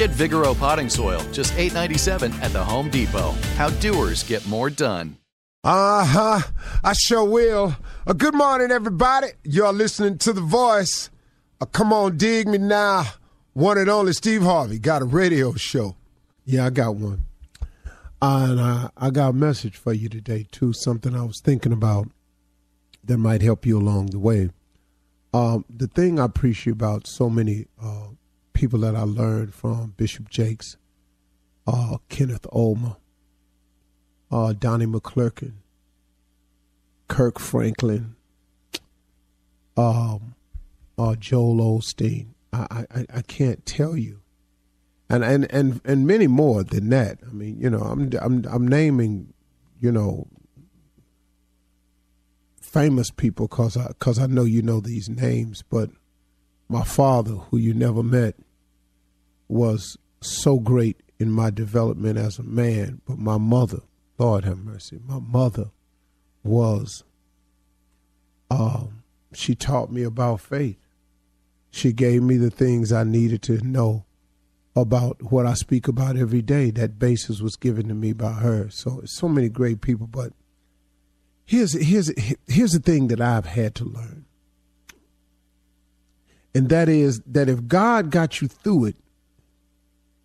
Get Vigoro potting soil, just $8.97 at the Home Depot. How doers get more done. Uh huh. I sure will. Uh, good morning, everybody. You're listening to The Voice. Uh, come on, dig me now. One and only Steve Harvey got a radio show. Yeah, I got one. Uh, and uh, I got a message for you today, too. Something I was thinking about that might help you along the way. Um, the thing I appreciate about so many uh, people that I learned from Bishop Jakes, uh, Kenneth Ulmer, uh, Donnie McClurkin, Kirk Franklin, um, uh, Joel Osteen. I, I, I can't tell you, and, and and and many more than that. I mean, you know, I'm I'm I'm naming, you know, famous people because I because I know you know these names, but my father, who you never met, was so great in my development as a man. But my mother, Lord have mercy, my mother was. Um, she taught me about faith. She gave me the things I needed to know about what I speak about every day. That basis was given to me by her. So so many great people, but here's here's here's the thing that I've had to learn. And that is that if God got you through it,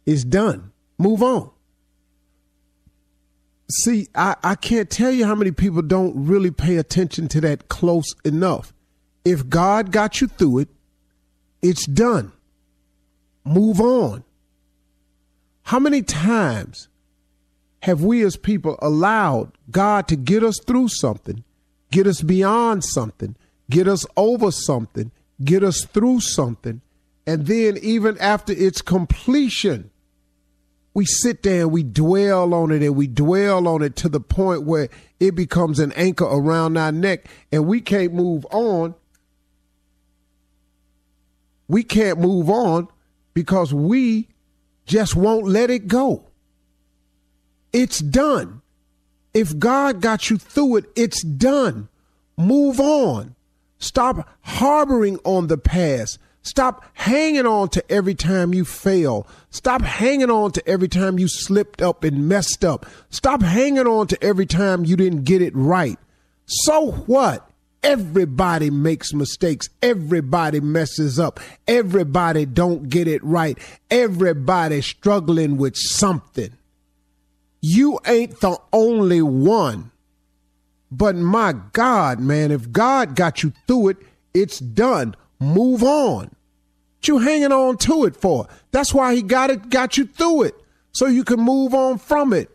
it's done. Move on. See, I, I can't tell you how many people don't really pay attention to that close enough. If God got you through it, it's done. Move on. How many times have we as people allowed God to get us through something, get us beyond something, get us over something, get us through something, and then even after its completion, we sit there and we dwell on it and we dwell on it to the point where it becomes an anchor around our neck and we can't move on. We can't move on because we just won't let it go. It's done. If God got you through it, it's done. Move on. Stop harboring on the past. Stop hanging on to every time you fail. Stop hanging on to every time you slipped up and messed up. Stop hanging on to every time you didn't get it right. So what? Everybody makes mistakes. Everybody messes up. Everybody don't get it right. Everybody struggling with something. You ain't the only one. But my God, man, if God got you through it, it's done. Move on. What you hanging on to it for? That's why he got it, got you through it, so you can move on from it.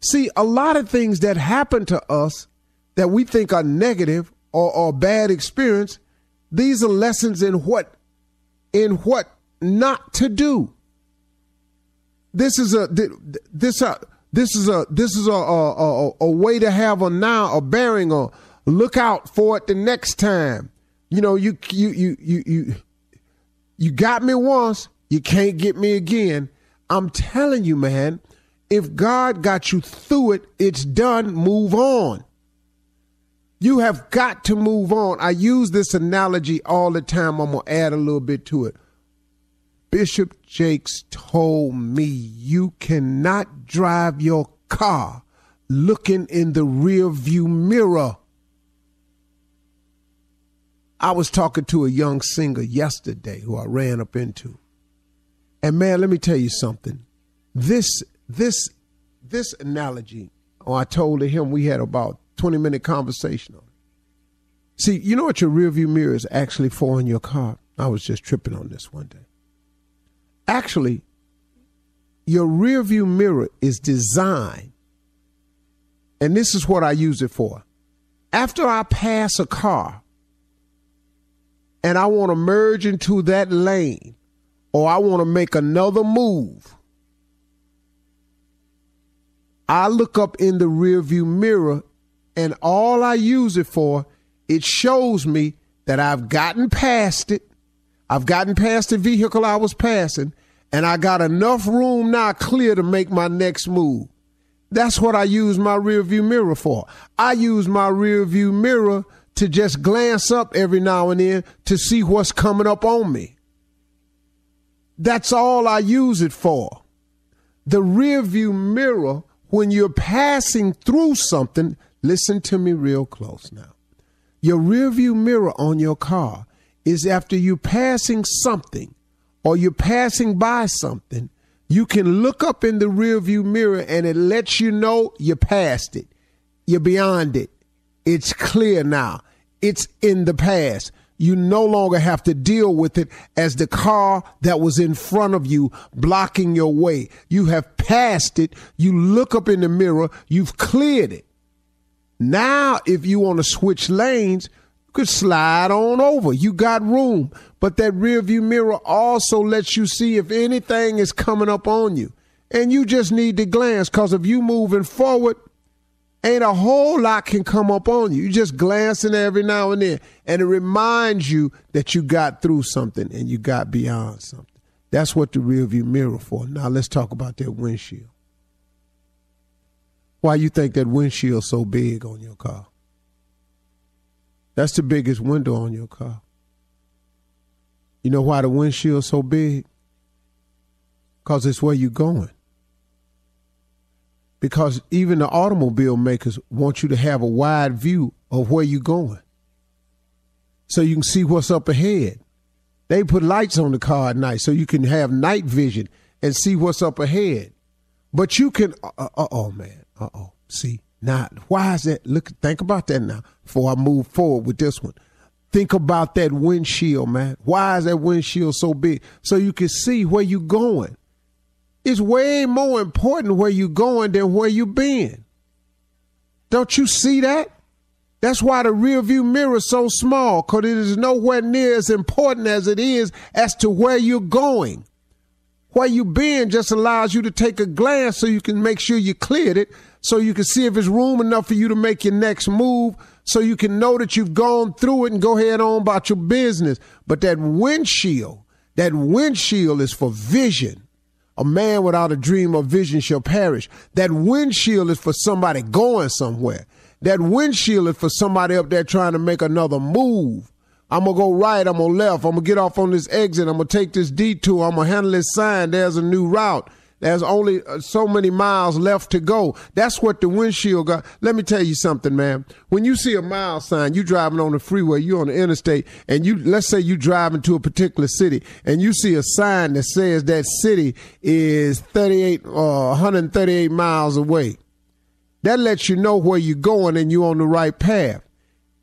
See, a lot of things that happen to us that we think are negative or, or bad experience, these are lessons in what in what not to do. This is a this a this is a this is a a, a, a way to have a now a bearing or look out for it the next time. You know, you you you you you you got me once, you can't get me again. I'm telling you, man, if God got you through it, it's done. Move on. You have got to move on. I use this analogy all the time. I'm going to add a little bit to it. Bishop Jakes told me you cannot drive your car looking in the rear view mirror. I was talking to a young singer yesterday who I ran up into. And man, let me tell you something. This this this analogy, oh, I told him we had about 20 minute conversation on it. See, you know what your rearview mirror is actually for in your car? I was just tripping on this one day. Actually, your rearview mirror is designed, and this is what I use it for. After I pass a car, and I want to merge into that lane or I want to make another move, I look up in the rearview mirror and all I use it for, it shows me that I've gotten past it. I've gotten past the vehicle I was passing and I got enough room now clear to make my next move. That's what I use my rearview mirror for. I use my rearview mirror to just glance up every now and then to see what's coming up on me. That's all I use it for. The rear view mirror, when you're passing through something, listen to me real close now. Your rear view mirror on your car is after you're passing something or you're passing by something, you can look up in the rear view mirror and it lets you know you passed it. You're beyond it. It's clear now. It's in the past. You no longer have to deal with it as the car that was in front of you blocking your way. You have passed it. You look up in the mirror. You've cleared it. Now, if you want to switch lanes, you could slide on over. You got room. But that rear view mirror also lets you see if anything is coming up on you. And you just need to glance because if you moving forward, ain't a whole lot can come up on you. You just glancing every now and then, and it reminds you that you got through something and you got beyond something. That's what the rear view mirror for. Now let's talk about that windshield. Why you think that windshield so big on your car? That's the biggest window on your car. You know why the windshield so big? Cause it's where you're going because even the automobile makers want you to have a wide view of where you're going so you can see what's up ahead. They put lights on the car at night so you can have night vision and see what's up ahead. But you can, uh oh, man, uh oh. See, now, why is that? Look, think about that now before I move forward with this one. Think about that windshield, man. Why is that windshield so big? So you can see where you're going. It's way more important where you're going than where you've been. Don't you see that? That's why the rear view mirror is so small, because it is nowhere near as important as it is as to where you're going. Where you've been just allows you to take a glance so you can make sure you cleared it, so you can see if it's room enough for you to make your next move, so you can know that you've gone through it and go ahead on about your business. But that windshield, that windshield is for vision. A man without a dream or vision shall perish. That windshield is for somebody going somewhere. That windshield is for somebody up there trying to make another move. I'm gonna go right. I'm gonna left. I'm gonna get off on this exit. I'm gonna take this detour. I'm gonna handle this sign. There's a new route. There's only uh, so many miles left to go. That's what the windshield got. Let me tell you something, man. When you see a mile sign, you driving on the freeway, you on the interstate, and you let's say you driving to a particular city, and you see a sign that says that city is 38 or uh, 138 miles away. That lets you know where you're going and you're on the right path.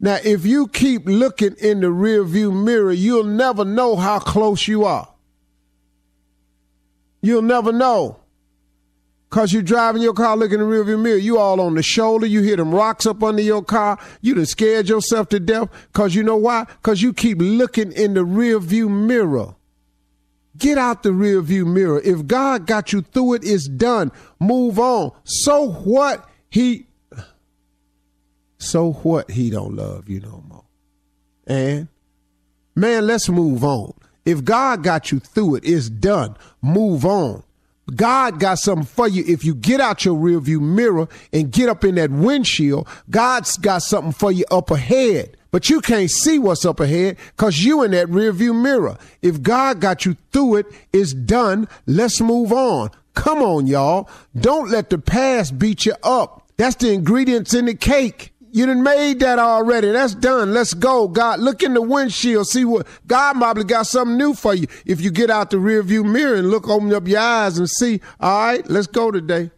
Now, if you keep looking in the rearview mirror, you'll never know how close you are. You'll never know. Cause you're driving your car looking in the rearview mirror. You all on the shoulder. You hear them rocks up under your car. You done scared yourself to death. Cause you know why? Cause you keep looking in the rearview mirror. Get out the rearview mirror. If God got you through it, it's done. Move on. So what? He so what he don't love you no more. And man, let's move on. If God got you through it, it's done. Move on. God got something for you. If you get out your rearview mirror and get up in that windshield, God's got something for you up ahead. But you can't see what's up ahead because you in that rearview mirror. If God got you through it, it's done. Let's move on. Come on, y'all. Don't let the past beat you up. That's the ingredients in the cake. You done made that already. That's done. Let's go. God, look in the windshield. See what God probably got something new for you. If you get out the rear view mirror and look, open up your eyes and see. All right, let's go today.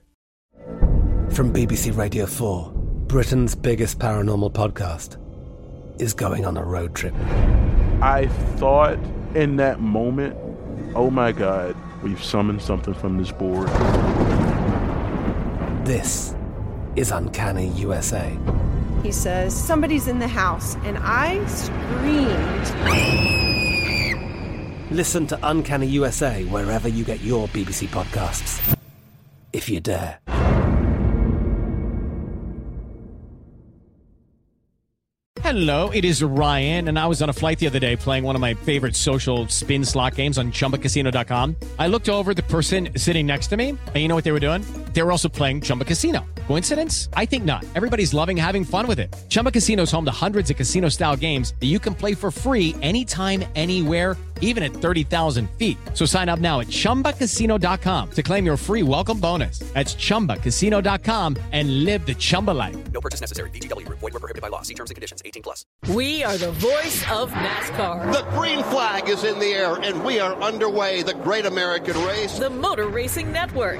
From BBC Radio 4, Britain's biggest paranormal podcast is going on a road trip. I thought in that moment, oh my God, we've summoned something from this board. This is Uncanny USA. He says, Somebody's in the house. And I screamed. Listen to Uncanny USA wherever you get your BBC podcasts, if you dare. Hello, it is Ryan, and I was on a flight the other day playing one of my favorite social spin slot games on chumbacasino.com. I looked over the person sitting next to me, and you know what they were doing? They were also playing Chumba Casino. Coincidence? I think not. Everybody's loving having fun with it. Chumba Casino is home to hundreds of casino style games that you can play for free anytime, anywhere, even at 30,000 feet. So sign up now at chumbacasino.com to claim your free welcome bonus. That's chumbacasino.com and live the Chumba life. No purchase necessary. VGW, void, were prohibited by law. See terms and conditions 18 plus. We are the voice of NASCAR. The green flag is in the air, and we are underway. The great American race. The Motor Racing Network.